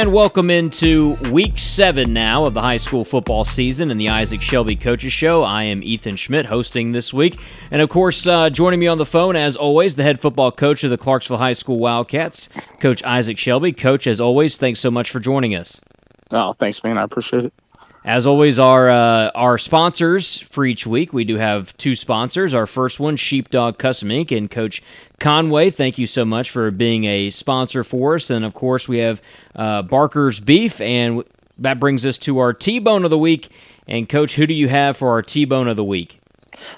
And welcome into week seven now of the high school football season and the Isaac Shelby Coaches Show. I am Ethan Schmidt hosting this week. And of course, uh, joining me on the phone, as always, the head football coach of the Clarksville High School Wildcats, Coach Isaac Shelby. Coach, as always, thanks so much for joining us. Oh, thanks, man. I appreciate it. As always, our uh, our sponsors for each week. We do have two sponsors. Our first one, Sheepdog Custom Inc. and Coach Conway. Thank you so much for being a sponsor for us. And of course, we have uh, Barker's Beef, and that brings us to our T-bone of the week. And Coach, who do you have for our T-bone of the week?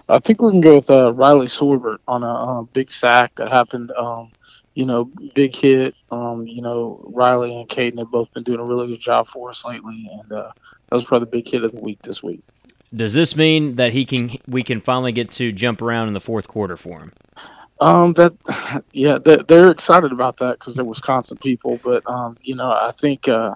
I think we can go with uh, Riley Sorbert on a uh, big sack that happened. Um, you know, big hit. Um, you know, Riley and Caden have both been doing a really good job for us lately, and uh, that was probably the big hit of the week this week. Does this mean that he can we can finally get to jump around in the fourth quarter for him? Um, that yeah, they're, they're excited about that because they're Wisconsin people. But um, you know, I think uh,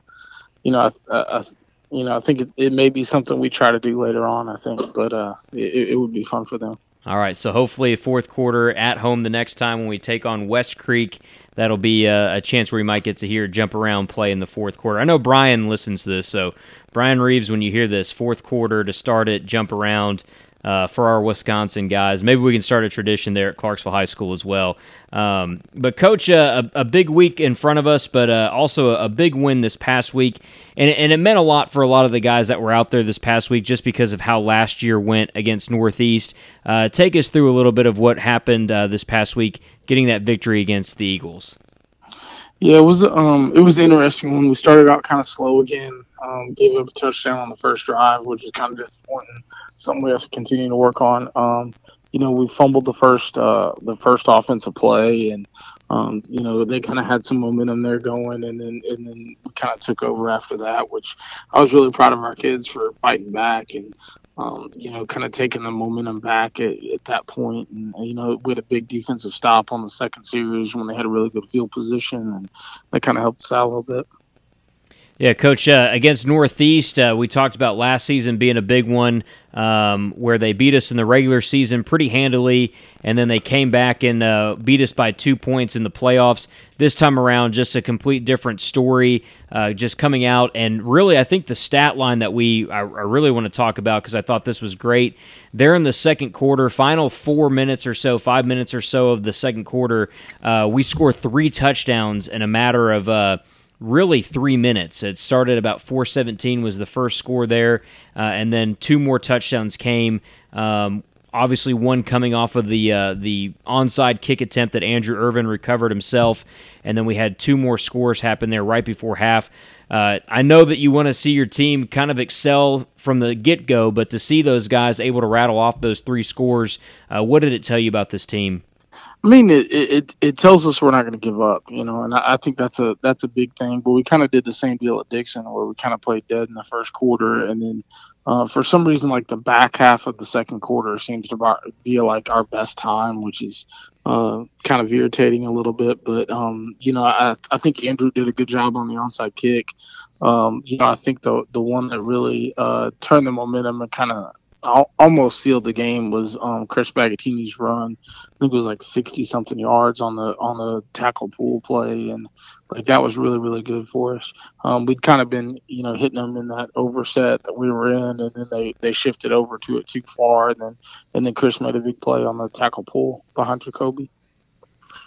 you know, I, I, you know, I think it, it, may be something we try to do later on. I think, but uh, it, it would be fun for them. All right, so hopefully fourth quarter at home the next time when we take on West Creek. That'll be a, a chance where we might get to hear jump around play in the fourth quarter. I know Brian listens to this, so Brian Reeves, when you hear this fourth quarter to start it, jump around uh, for our Wisconsin guys. Maybe we can start a tradition there at Clarksville High School as well. Um, but, Coach, uh, a, a, big week in front of us, but uh, also a, big win this past week. And, and it meant a lot for a lot of the guys that were out there this past week just because of how last year went against Northeast. Uh, take us through a little bit of what happened uh, this past week, getting that victory against the Eagles. Yeah, it was um it was interesting when we started out kind of slow again. Um, gave up a touchdown on the first drive, which is kind of disappointing. Something we have to continue to work on. Um, you know, we fumbled the first uh, the first offensive play, and um, you know they kind of had some momentum there going, and then and then we kind of took over after that, which I was really proud of our kids for fighting back and um, you know, kind of taking the momentum back at, at that point. And, you know, we had a big defensive stop on the second series when they had a really good field position, and that kind of helped us out a little bit. Yeah, Coach, uh, against Northeast, uh, we talked about last season being a big one um, where they beat us in the regular season pretty handily, and then they came back and uh, beat us by two points in the playoffs. This time around, just a complete different story, uh, just coming out. And really, I think the stat line that we I, I really want to talk about because I thought this was great. They're in the second quarter, final four minutes or so, five minutes or so of the second quarter. Uh, we score three touchdowns in a matter of uh, really three minutes. It started about 417 was the first score there, uh, and then two more touchdowns came. Um, obviously, one coming off of the uh, the onside kick attempt that Andrew Irvin recovered himself, and then we had two more scores happen there right before half. Uh, I know that you want to see your team kind of excel from the get go, but to see those guys able to rattle off those three scores, uh, what did it tell you about this team? I mean, it, it it tells us we're not going to give up, you know, and I, I, think that's a that's a big thing. But we kind of did the same deal at Dixon, where we kind of played dead in the first quarter, and then uh, for some reason, like the back half of the second quarter seems to be like our best time, which is uh, kind of irritating a little bit. But um, you know, I I think Andrew did a good job on the onside kick. Um, you know, I think the the one that really uh, turned the momentum and kind of almost sealed the game was um, Chris Bagatini's run. I think it was like sixty something yards on the on the tackle pool play, and like that was really really good for us. Um, we'd kind of been you know hitting them in that overset that we were in, and then they they shifted over to it too far, and then and then Chris made a big play on the tackle pool behind Jacoby.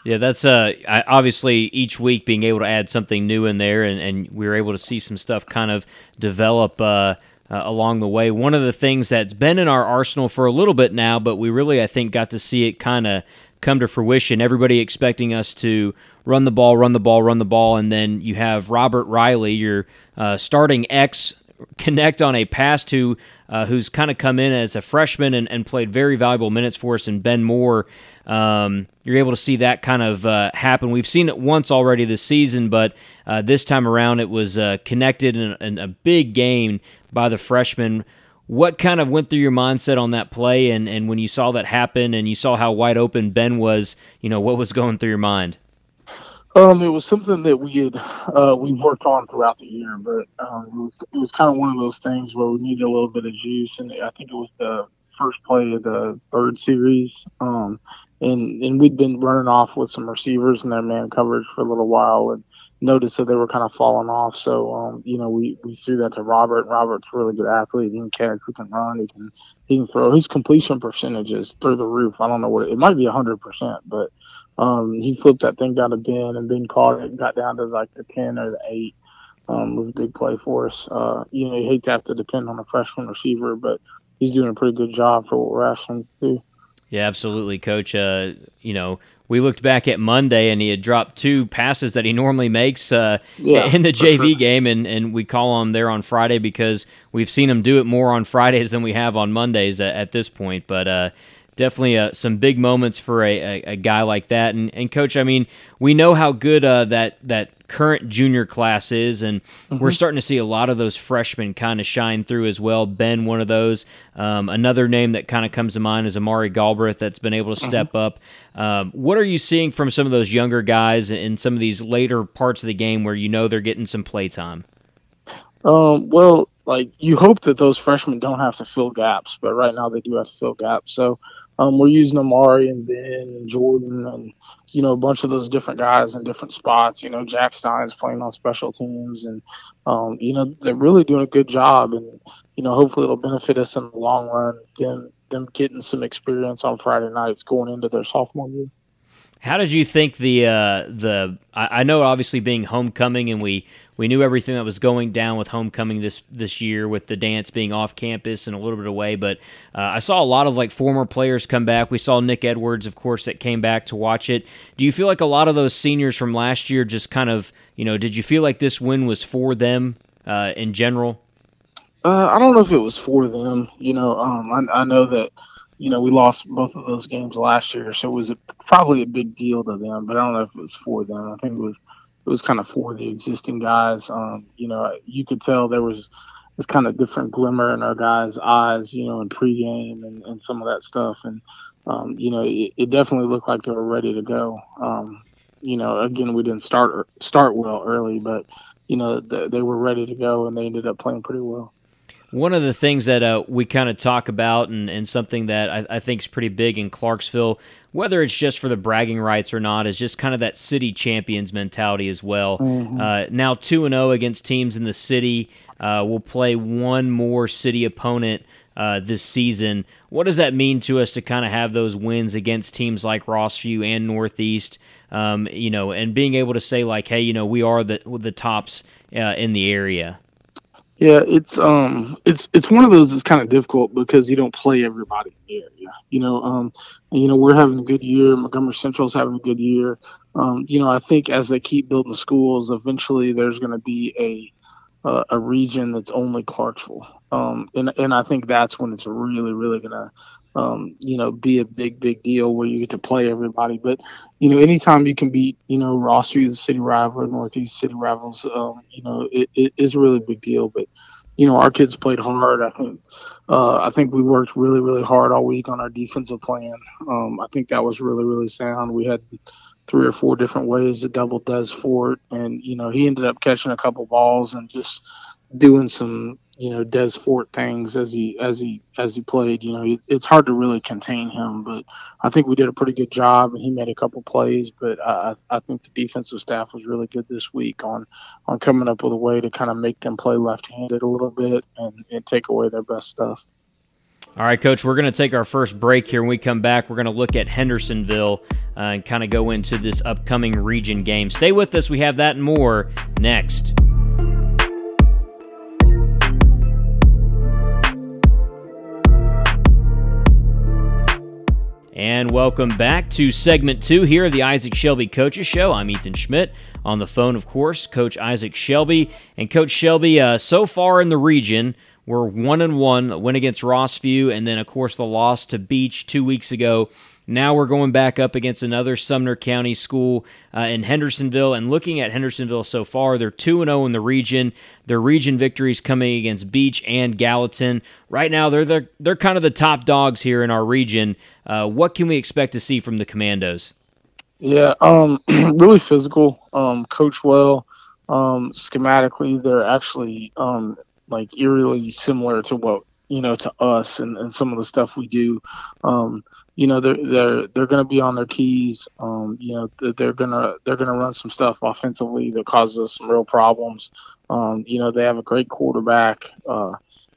Yeah, that's uh, obviously each week being able to add something new in there, and, and we were able to see some stuff kind of develop. Uh, uh, along the way. One of the things that's been in our arsenal for a little bit now, but we really, I think, got to see it kind of come to fruition. Everybody expecting us to run the ball, run the ball, run the ball, and then you have Robert Riley, your uh, starting X, connect on a pass to uh, who's kind of come in as a freshman and, and, played very valuable minutes for us, and Ben Moore. Um, you're able to see that kind of uh, happen. We've seen it once already this season, but uh, this time around it was uh, connected in, in, a big game by the freshman. What kind of went through your mindset on that play, and, and when you saw that happen, and you saw how wide open Ben was, you know what was going through your mind? Um, it was something that we had uh, we worked on throughout the year, but um, it was it was kind of one of those things where we needed a little bit of juice, and I think it was the first play of the third series. Um, and and we'd been running off with some receivers in their man coverage for a little while, and noticed that they were kind of falling off. So, um, you know, we, we threw that to Robert. Robert's a really good athlete. He can catch, he can run, he can he can throw. His completion percentage is through the roof. I don't know what it, it might be hundred percent, but um, he flipped that thing down to Ben and Ben caught it got down to like the ten or the eight. Um, was a big play for us. Uh, you know, you hate to have to depend on a freshman receiver, but he's doing a pretty good job for what we're asking him to do. Yeah, absolutely, Coach. Uh, you know, we looked back at Monday and he had dropped two passes that he normally makes uh, yeah, in the JV sure. game, and, and we call him there on Friday because we've seen him do it more on Fridays than we have on Mondays at, at this point. But uh, definitely uh, some big moments for a, a, a, guy like that. And, and coach, I mean, we know how good uh, that that current junior class is, and mm-hmm. we're starting to see a lot of those freshmen kind of shine through as well. Ben, one of those. Um, another name that kind of comes to mind is Amari Galbraith, that's been able to mm-hmm. step mm-hmm. up. Um, what are you seeing from some of those younger guys in some of these later parts of the game where you know they're getting some play time? Um, well, like you hope that those freshmen don't have to fill gaps, but right now they do have to fill gaps. So um, we're using Amari and Ben and Jordan and you know a bunch of those different guys in different spots. You know, Jack Stein's playing on special teams, and um, you know they're really doing a good job. And you know, hopefully it'll benefit us in the long run. Them them getting some experience on Friday nights going into their sophomore year. How did you think the uh, the? I, I, know obviously being homecoming, and we we knew everything that was going down with homecoming this this year, with the dance being off campus and a little bit away. But uh, I saw a lot of like former players come back. We saw Nick Edwards, of course, that came back to watch it. Do you feel like a lot of those seniors from last year just kind of you know? Did you feel like this win was for them uh, in general? Uh, I don't know if it was for them. You know, um, I, I know that you know, we lost both of those games last year, so it was a, probably a big deal to them. But I don't know if it was for them. I think it was it was kind of for the existing guys. Um, you know, you could tell there was this kind of different glimmer in our guys' eyes, you know, in pregame and, and some of that stuff. And um, you know, it, it, definitely looked like they were ready to go. Um, you know, again, we didn't start start well early, but you know, th- they were ready to go, and they ended up playing pretty well. One of the things that uh, we kind of talk about, and, and something that I, I think is pretty big in Clarksville, whether it's just for the bragging rights or not, is just kind of that city champions mentality as well. Mm-hmm. Uh, now, 2 and 0 against teams in the city. Uh, we'll play one more city opponent uh, this season. What does that mean to us to kind of have those wins against teams like Rossview and Northeast? Um, you know, and being able to say like, hey, you know, we are the the tops uh, in the area. Yeah, it's um, it's it's one of those that's kind of difficult because you don't play everybody in the area. You know, um, you know we're having a good year. Montgomery Central's having a good year. Um, you know, I think as they keep building schools, eventually there's going to be a uh, a region that's only Clarksville. Um, and and I think that's when it's really really going to um, you know, be a big, big deal where you get to play everybody. But, you know, anytime you can beat, you know, Rossview, the city rival, Northeast city rivals, um, you know, it, it is a really big deal. But, you know, our kids played hard. I think, uh, I think we worked really, really hard all week on our defensive plan. Um, I think that was really, really sound. We had three or four different ways to double Des Fort, and you know, he ended up catching a couple balls and just doing some you know Des Fort things as he as he as he played. You know, it's hard to really contain him, but I think we did a pretty good job, and he made a couple plays. But I I think the defensive staff was really good this week on on coming up with a way to kind of make them play left-handed a little bit and, and take away their best stuff. All right, Coach, we're going to take our first break here. When we come back, we're going to look at Hendersonville uh, and kind of go into this upcoming region game. Stay with us. We have that and more next. And welcome back to segment two here of the Isaac Shelby Coaches Show. I'm Ethan Schmidt. On the phone, of course, Coach Isaac Shelby. And Coach Shelby, uh, so far in the region, we're one and one, win against Rossview, and then, of course, the loss to Beech two weeks ago. Now we're going back up against another Sumner County school uh, in Hendersonville. And looking at Hendersonville so far, they're 2 0 in the region. Their region victories coming against Beech and Gallatin. Right now, they're, they're, they're kind of the top dogs here in our region. Uh, what can we expect to see from the Commandos? Yeah, um, really physical, um, coach well. Um, schematically, they're actually um, like eerily similar to what you know, to us and, and some of the stuff we do. Um, you know, they're they're they're going to be on their keys. Um, you know, they're gonna they're gonna run some stuff offensively that causes us some real problems. Um, you know, they have a great quarterback. Uh,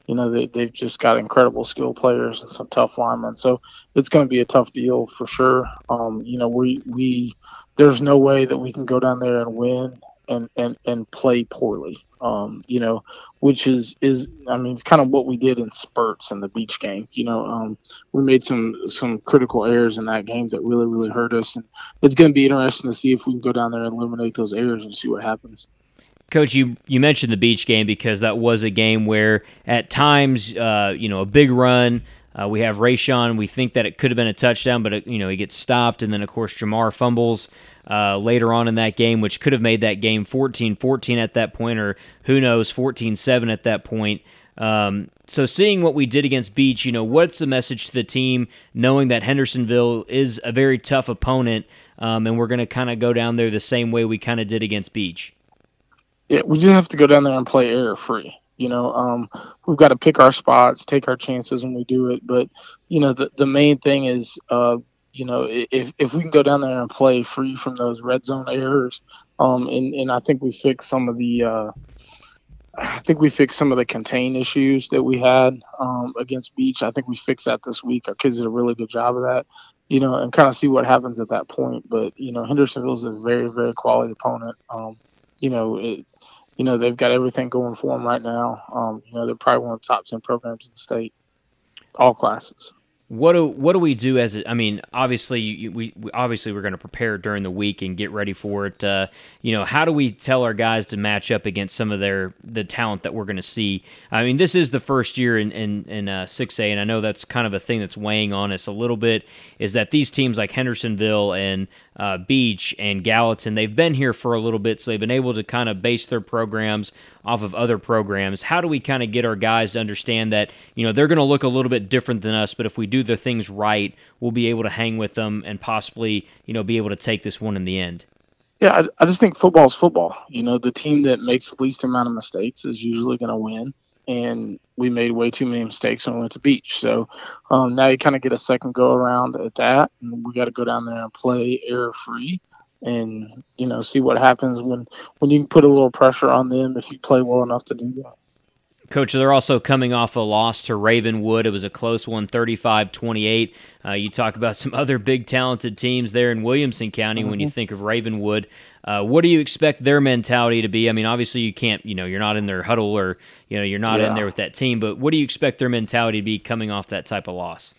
you know, they they've just got incredible skill players and some tough linemen. So it's going to be a tough deal for sure. Um, you know, we we there's no way that we can go down there and win and and and play poorly. Um, you know, which is is I mean it's kind of what we did in spurts in the Beech game. You know, um, we made some some critical errors in that game that really really hurt us, and it's going to be interesting to see if we can go down there and eliminate those errors and see what happens. Coach, you, you mentioned the Beech game because that was a game where at times, uh, you know, a big run. Uh, we have Rayshon. We think that it could have been a touchdown, but it, you know he gets stopped, and then of course Jamar fumbles uh, later on in that game, which could have made that game 14 14 at that point, or who knows, 14 7 at that point. Um, so, seeing what we did against Beech, you know, what's the message to the team, knowing that Hendersonville is a very tough opponent, um, and we're going to kind of go down there the same way we kind of did against Beech? Yeah, we just have to go down there and play error free. You know, um, we've got to pick our spots, take our chances when we do it. But you know, the the main thing is uh, you know, if if we can go down there and play free from those red zone errors, um, and and I think we fixed some of the, uh, I think we fixed some of the contain issues that we had um, against Beech. I think we fixed that this week. Our kids did a really good job of that, you know, and kind of see what happens at that point. But you know, Hendersonville is a very very quality opponent. Um, you know, it, you know they've got everything going for them right now. Um, you know, they're probably one of the top ten programs in the state, all classes what do what do we do as a, I mean, obviously you, we, we, obviously we're going to prepare during the week and get ready for it. Uh, you know, how do we tell our guys to match up against some of their the talent that we're going to see? I mean, this is the first year in in in uh, six A, and I know that's kind of a thing that's weighing on us a little bit. Is that these teams like Hendersonville and uh, Beech and Gallatin, they've been here for a little bit, so they've been able to kind of base their programs off of other programs. How do we kind of get our guys to understand that, you know, they're going to look a little bit different than us, but if we do the things right, we'll be able to hang with them and possibly, you know, be able to take this one in the end? Yeah, I, I just think football is football. You know, the team that makes the least amount of mistakes is usually going to win and we made way too many mistakes when we went to Beech. So um, now you kind of get a second go around at that, and we got to go down there and play error free, and you know see what happens when when you can put a little pressure on them if you play well enough to do that. Coach, they're also coming off a loss to Ravenwood. It was a close one, 35 28. Uh, you talk about some other big talented teams there in Williamson County mm-hmm. when you mm-hmm. think of Ravenwood. Uh, what do you expect their mentality to be? I mean, obviously you can't, you know, you're not in their huddle or, you know, you're not yeah. in there with that team, but what do you expect their mentality to be coming off that type of loss?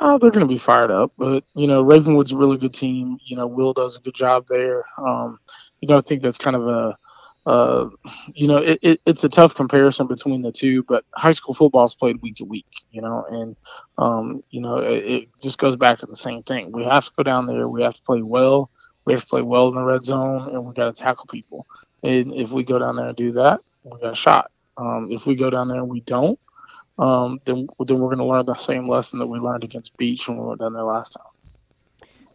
Oh, they're going to be fired up, but you know, Ravenwood's a really good team. You know, Will does a good job there. Um, you know, I think that's kind of a uh, you know, it, it, it's a tough comparison between the two, but high school football is played week to week, you know, and, um, you know, it, it, just goes back to the same thing. We have to go down there. We have to play well. We have to play well in the red zone, and we got to tackle people. And if we go down there and do that, we got a shot. Um, if we go down there and we don't, um, then then we're going to learn the same lesson that we learned against Beech when we went down there last time.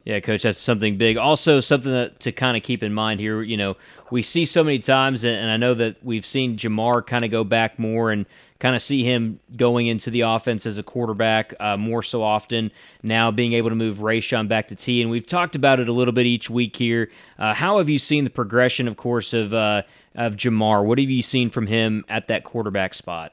Yeah, coach, that's something big. Also, something that, to kind of keep in mind here. You know, we see so many times, and I know that we've seen Jamar kind of go back more and kind of see him going into the offense as a quarterback uh, more so often. Now being able to move Rayshon back to T, and we've talked about it a little bit each week here. Uh, how have you seen the progression, of course, of uh, of Jamar? What have you seen from him at that quarterback spot?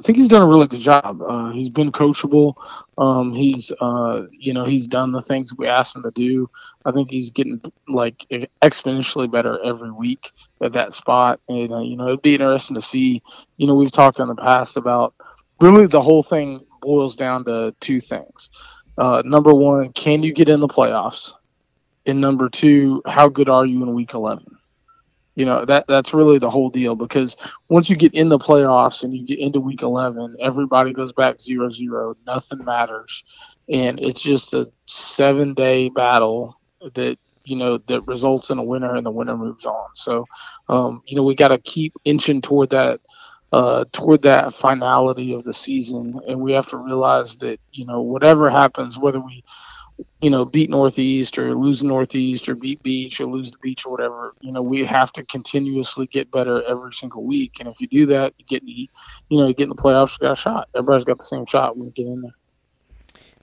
I think he's done a really good job. Uh, he's been coachable. Um, he's, uh, you know, he's done the things we asked him to do. I think he's getting like exponentially better every week at that spot. And uh, you know, it'd be interesting to see. You know, we've talked in the past about really the whole thing boils down to two things. Uh, number one, can you get in the playoffs? And number two, how good are you in week eleven? You know that that's really the whole deal because once you get in the playoffs and you get into week 11, everybody goes back zero zero. Nothing matters, and it's just a seven day battle that you know that results in a winner and the winner moves on. So, um, you know we got to keep inching toward that uh, toward that finality of the season, and we have to realize that you know whatever happens, whether we you know, beat Northeast or lose Northeast or beat Beech or lose the Beech or whatever. You know, we have to continuously get better every single week. And if you do that, you get the, you know, you get in the playoffs, you got a shot. Everybody's got the same shot when you get in there.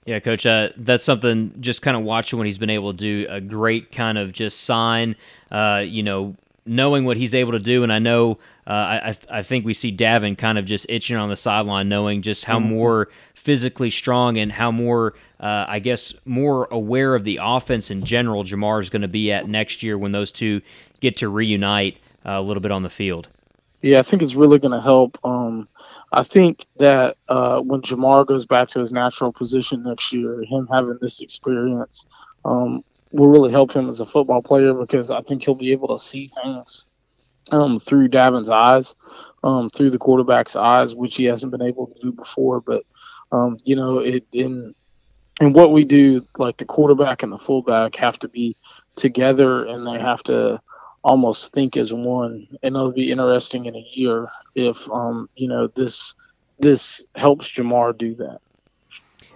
Yeah, coach, uh, that's something just kind of watching what he's been able to do. A great kind of just sign, uh, you know, knowing what he's able to do. And I know, uh, I, I think we see Davin kind of just itching on the sideline, knowing just how mm-hmm. more physically strong and how more, uh, I guess, more aware of the offense in general Jamar is going to be at next year when those two get to reunite uh, a little bit on the field. Yeah, I think it's really going to help. Um, I think that uh, when Jamar goes back to his natural position next year, him having this experience um, will really help him as a football player because I think he'll be able to see things um, through Davin's eyes, um, through the quarterback's eyes, which he hasn't been able to do before. But um, you know, it in and what we do, like the quarterback and the fullback have to be together, and they have to almost think as one. And it'll be interesting in a year if um, you know this this helps Jamar do that.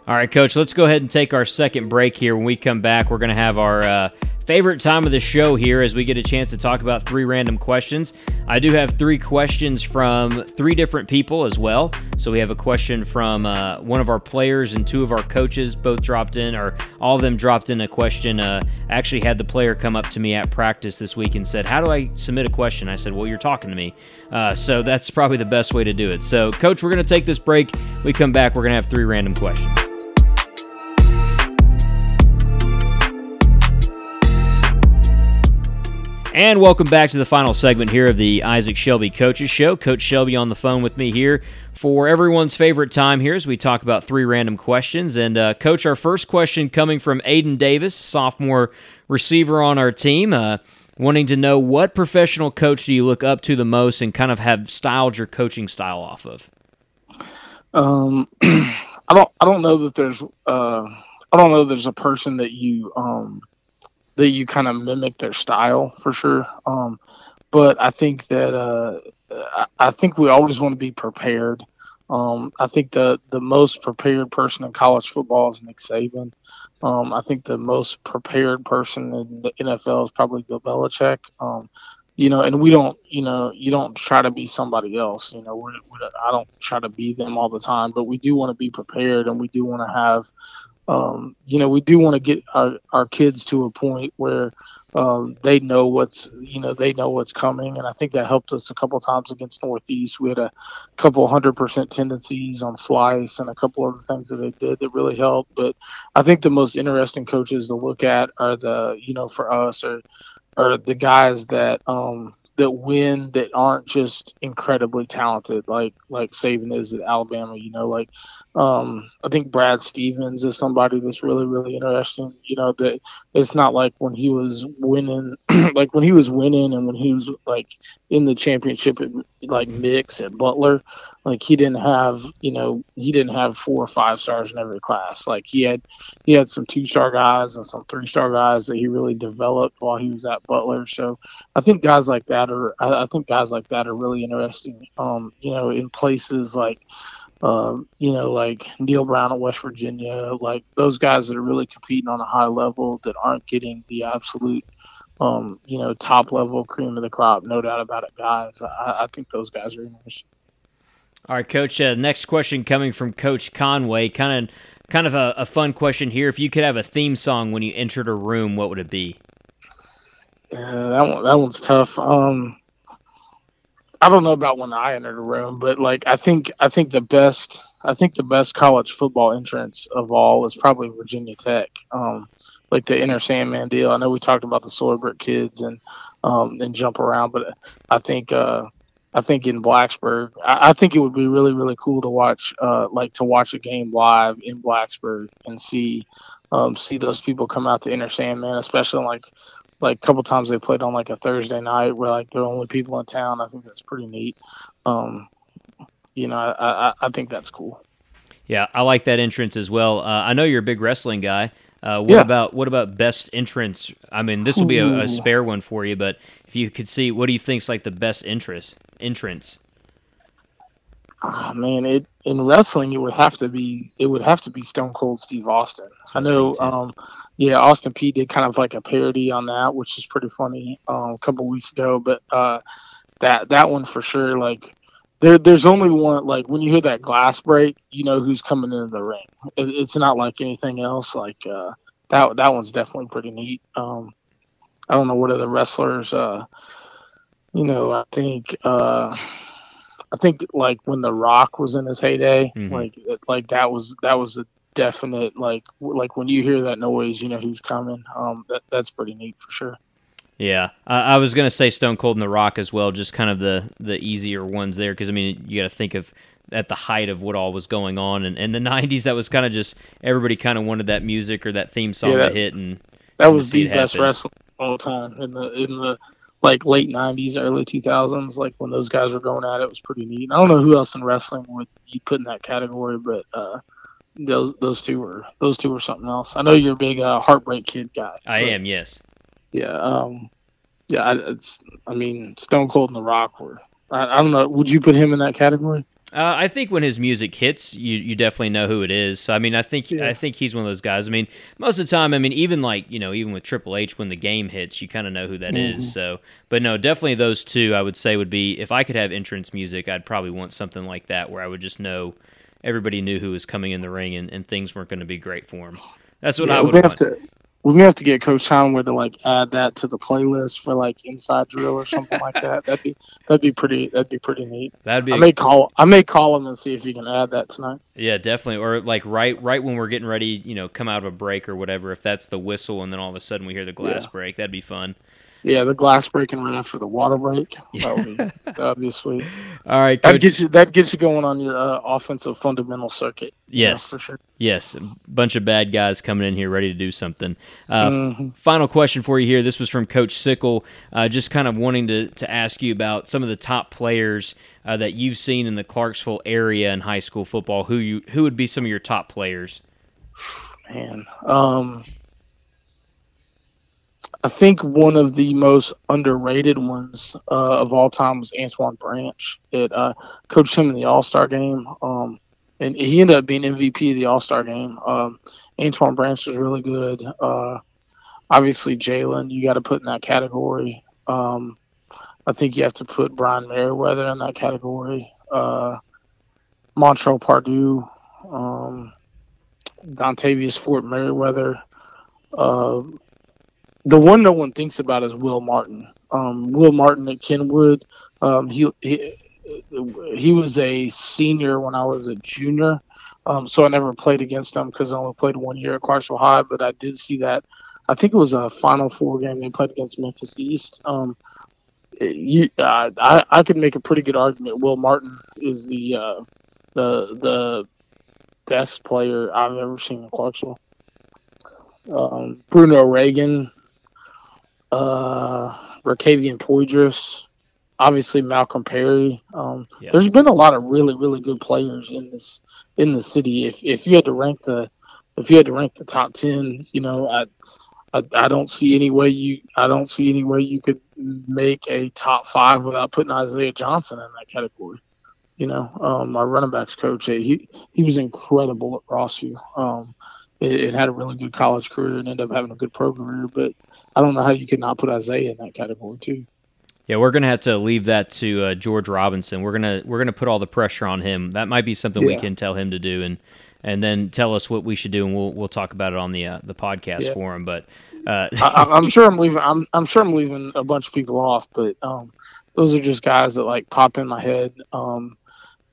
All right, Coach, let's go ahead and take our second break here. When we come back, we're going to have our uh, favorite time of the show here as we get a chance to talk about three random questions. I do have three questions from three different people as well. So we have a question from uh, one of our players and two of our coaches, both dropped in, or all of them dropped in a question. Uh, actually, had the player come up to me at practice this week and said, How do I submit a question? I said, Well, you're talking to me. Uh, so that's probably the best way to do it. So, Coach, we're going to take this break. We come back, we're going to have three random questions. And welcome back to the final segment here of the Isaac Shelby Coaches Show. Coach Shelby on the phone with me here for everyone's favorite time here as we talk about three random questions. And, uh, Coach, our first question coming from Aiden Davis, sophomore receiver on our team, uh, wanting to know what professional coach do you look up to the most and kind of have styled your coaching style off of? Um, I don't. I don't know that there's. Uh, I don't know there's a person that you um, that you kind of mimic their style for sure. Um, but I think that uh, I think we always want to be prepared. Um, I think the the most prepared person in college football is Nick Saban. Um, I think the most prepared person in the NFL is probably Bill Belichick. Um, you know, and we don't, you know, you don't try to be somebody else. You know, we're, we're, I don't try to be them all the time, but we do want to be prepared, and we do want to have um, you know, we do want to get our, our kids to a point where um, they know what's, you know, they know what's coming. And I think that helped us a couple times against Northeast. We had a couple hundred percent tendencies on slice and a couple other things that they did that really helped. But I think the most interesting coaches to look at are the, you know, for us are, are the guys that, um, that win that aren't just incredibly talented like like Saban is at Alabama. You know, like um, I think Brad Stevens is somebody that's really really interesting. You know that it's not like when he was winning, like when he was winning and when he was like in the championship like mix at Butler. Like he didn't have, you know, he didn't have four or five stars in every class. Like he had, he had some two star guys and some three star guys that he really developed while he was at Butler. So I think guys like that are, I, I think guys like that are really interesting. Um, you know, in places like, um, you know, like Neal Brown at West Virginia, like those guys that are really competing on a high level that aren't getting the absolute, um, you know, top level cream of the crop, no doubt about it, guys. I, I think those guys are interesting. All right, Coach. Uh, next question coming from Coach Conway. Kind of, kind of a, a, fun question here. If you could have a theme song when you entered a room, what would it be? Yeah, that one, that one's tough. Um, I don't know about when I entered a room, but like I think I think the best I think the best college football entrance of all is probably Virginia Tech. Um, like the Enter Sandman deal. I know we talked about the Soylent kids and um, and jump around, but I think uh, I think in Blacksburg, I, I, think it would be really, really cool to watch, uh, like to watch a game live in Blacksburg and see, um, see those people come out to Enter Sandman, especially like, like a couple times they played on like a Thursday night where like they're the only people in town. I think that's pretty neat. Um, you know, I, I, I think that's cool. Yeah, I like that entrance as well. Uh, I know you're a big wrestling guy. Uh, what yeah. about what about best entrance? I mean, this will be a, a, spare one for you, but if you could see, what do you think's like the best entrance? Entrance. Oh, man, it in wrestling it would have to be it would have to be Stone Cold Steve Austin. I know, um, yeah, Austin P did kind of like a parody on that, which is pretty funny um, a couple weeks ago. But uh, that that one for sure, like there there's only one like when you hear that glass break, you know who's coming into the ring. It, it's not like anything else. Like uh, that that one's definitely pretty neat. Um, I don't know what other wrestlers. Uh, you know, I think. Uh, I think like when The Rock was in his heyday, mm-hmm. like like that was that was a definite like like when you hear that noise, you know who's coming. Um, that that's pretty neat for sure. Yeah, I, I was gonna say Stone Cold and The Rock as well, just kind of the the easier ones there because I mean you got to think of at the height of what all was going on and in the 90s that was kind of just everybody kind of wanted that music or that theme song yeah, that, to hit and that was the best happen. wrestling all time in the in the like late '90s, early 2000s, like when those guys were going at it, was pretty neat. I don't know who else in wrestling would you put in that category, but uh, those those two were those two were something else. I know you're a big uh, Heartbreak Kid guy. I am, yes. Yeah, um, yeah. It's, I mean, Stone Cold and The Rock were. I, I don't know. Would you put him in that category? Uh, I think when his music hits, you you definitely know who it is. So I mean, I think yeah. I think he's one of those guys. I mean, most of the time, I mean, even like you know, even with Triple H, when the game hits, you kind of know who that mm-hmm. is. So, but no, definitely those two. I would say would be if I could have entrance music, I'd probably want something like that where I would just know everybody knew who was coming in the ring and, and things weren't going to be great for him. That's what yeah, I would want. To, we may have to get Coach Conway to like add that to the playlist for like inside drill or something like that. That'd be that'd be pretty that'd be pretty neat. That'd be. I may call I may call him and see if he can add that tonight. Yeah, definitely. Or like right right when we're getting ready, you know, come out of a break or whatever. If that's the whistle, and then all of a sudden we hear the glass yeah. break, that'd be fun. Yeah, the glass breaking right after the water break. That would be, that'd be sweet. All right, Coach. that gets you that gets you going on your uh, offensive fundamental circuit. Yes, for sure. Yes, a bunch of bad guys coming in here ready to do something. Uh, mm-hmm. Final question for you here. This was from Coach Sickle. Uh, just kind of wanting to to ask you about some of the top players uh, that you've seen in the Clarksville area in high school football. Who you who would be some of your top players? Man, um, I think one of the most underrated ones uh, of all time was Antoine Branch. It uh, coached him in the All Star game, um, and he ended up being MVP of the All Star game. Um, Antoine Branch was really good. Uh, obviously, Jalen, you got to put in that category. Um, I think you have to put Brian Merriweather in that category. Uh, Montrell Pardue, um, Dontavius Fort Merriweather. Uh, the one no one thinks about is Will Martin. Um, Will Martin at Kenwood. Um, he, he he was a senior when I was a junior, um, so I never played against him because I only played one year at Clarksville High. But I did see that. I think it was a Final Four game they played against Memphis East. Um, you, uh, I I could make a pretty good argument. Will Martin is the uh, the the best player I've ever seen in Clarksville. Um, Bruno Reagan uh, Racavian Poydras, obviously Malcolm Perry. Um, yeah. There's been a lot of really, really good players in this in the city. If if you had to rank the if you had to rank the top ten, you know, I, I, I don't see any way you I don't see any way you could make a top five without putting Isaiah Johnson in that category. You know, um, my running backs coach, he he was incredible at Rossview. Um, it, it, had a really good college career and ended up having a good pro career. But I don't know how you could not put Isaiah in that category too. Yeah, we're gonna have to leave that to uh, George Robinson. We're gonna we're gonna put all the pressure on him. That might be something yeah. we can tell him to do, and and then tell us what we should do, and we'll we'll talk about it on the uh, the podcast yeah. for him. But uh, I, am sure I'm leaving. I'm I'm sure I'm leaving a bunch of people off, but um, those are just guys that like pop in my head, um,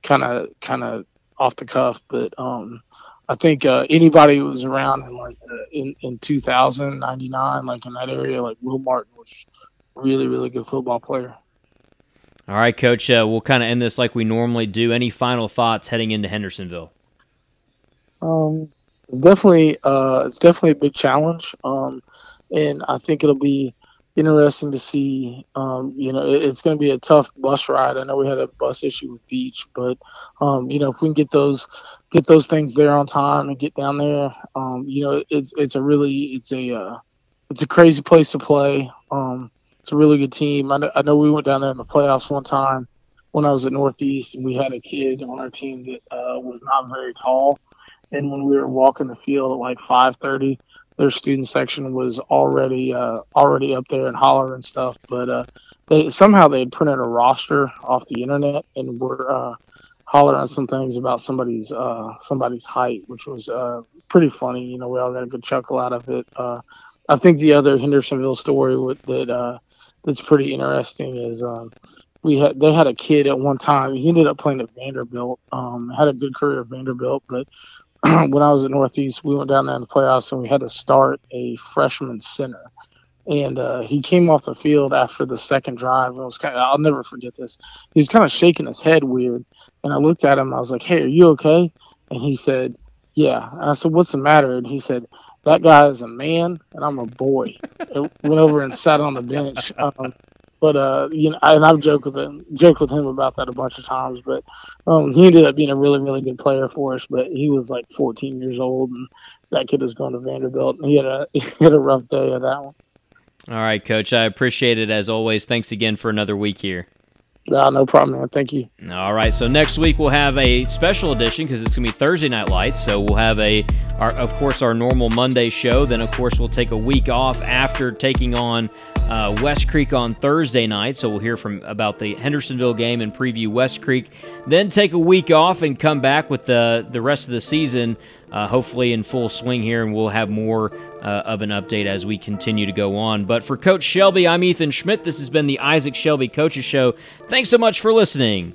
kind of kind of off the cuff. But um, I think uh, anybody who was around in like uh, in in 2000, 99, like in that area, like Will Martin was really really good football player. All right, Coach. Uh, we'll kind of end this like we normally do. Any final thoughts heading into Hendersonville? Um, it's definitely uh, it's definitely a big challenge, um, and I think it'll be interesting to see. Um, you know, it, it's going to be a tough bus ride. I know we had a bus issue with Beech, but um, you know, if we can get those get those things there on time and get down there, um, you know, it's it's a really it's a uh, it's a crazy place to play. Um, it's a really good team. I know, I know we went down there in the playoffs one time, when I was at Northeast, and we had a kid on our team that uh, was not very tall, and when we were walking the field at like 5:30, their student section was already uh, already up there and holler and stuff. But uh, they somehow they had printed a roster off the internet and were uh, hollering some things about somebody's uh, somebody's height, which was uh, pretty funny. You know, we all got a good chuckle out of it. Uh, I think the other Hendersonville story with, that that's pretty interesting is um, we had they had a kid at one time. He ended up playing at Vanderbilt. Um, had a good career at Vanderbilt, but when I was at Northeast, we went down there in the playoffs and we had to start a freshman center. And uh, he came off the field after the second drive. And was kind of, I'll never forget this. He was kind of shaking his head weird. And I looked at him. I was like, "Hey, are you okay?" And he said, "Yeah." And I said, "What's the matter?" And he said, "That guy is a man, and I'm a boy." went over and sat on the bench. Um, but uh, you know, and I've joked with him, joked with him about that a bunch of times. But um, he ended up being a really, really good player for us. But he was like 14 years old, and that kid was going to Vanderbilt, and he had a he had a rough day of that one. All right, Coach. I appreciate it as always. Thanks again for another week here. No, no problem, man. Thank you. All right. So next week we'll have a special edition because it's gonna be Thursday Night Lights. So we'll have a, our, of course, our normal Monday show. Then of course we'll take a week off after taking on uh, West Creek on Thursday night. So we'll hear from about the Hendersonville game and preview West Creek. Then take a week off and come back with the the rest of the season, uh, hopefully in full swing here, and we'll have more uh, of an update as we continue to go on. But for Coach Shelby, I'm Ethan Schmidt. This has been the Isaac Shelby Coaches Show. Thanks so much for listening.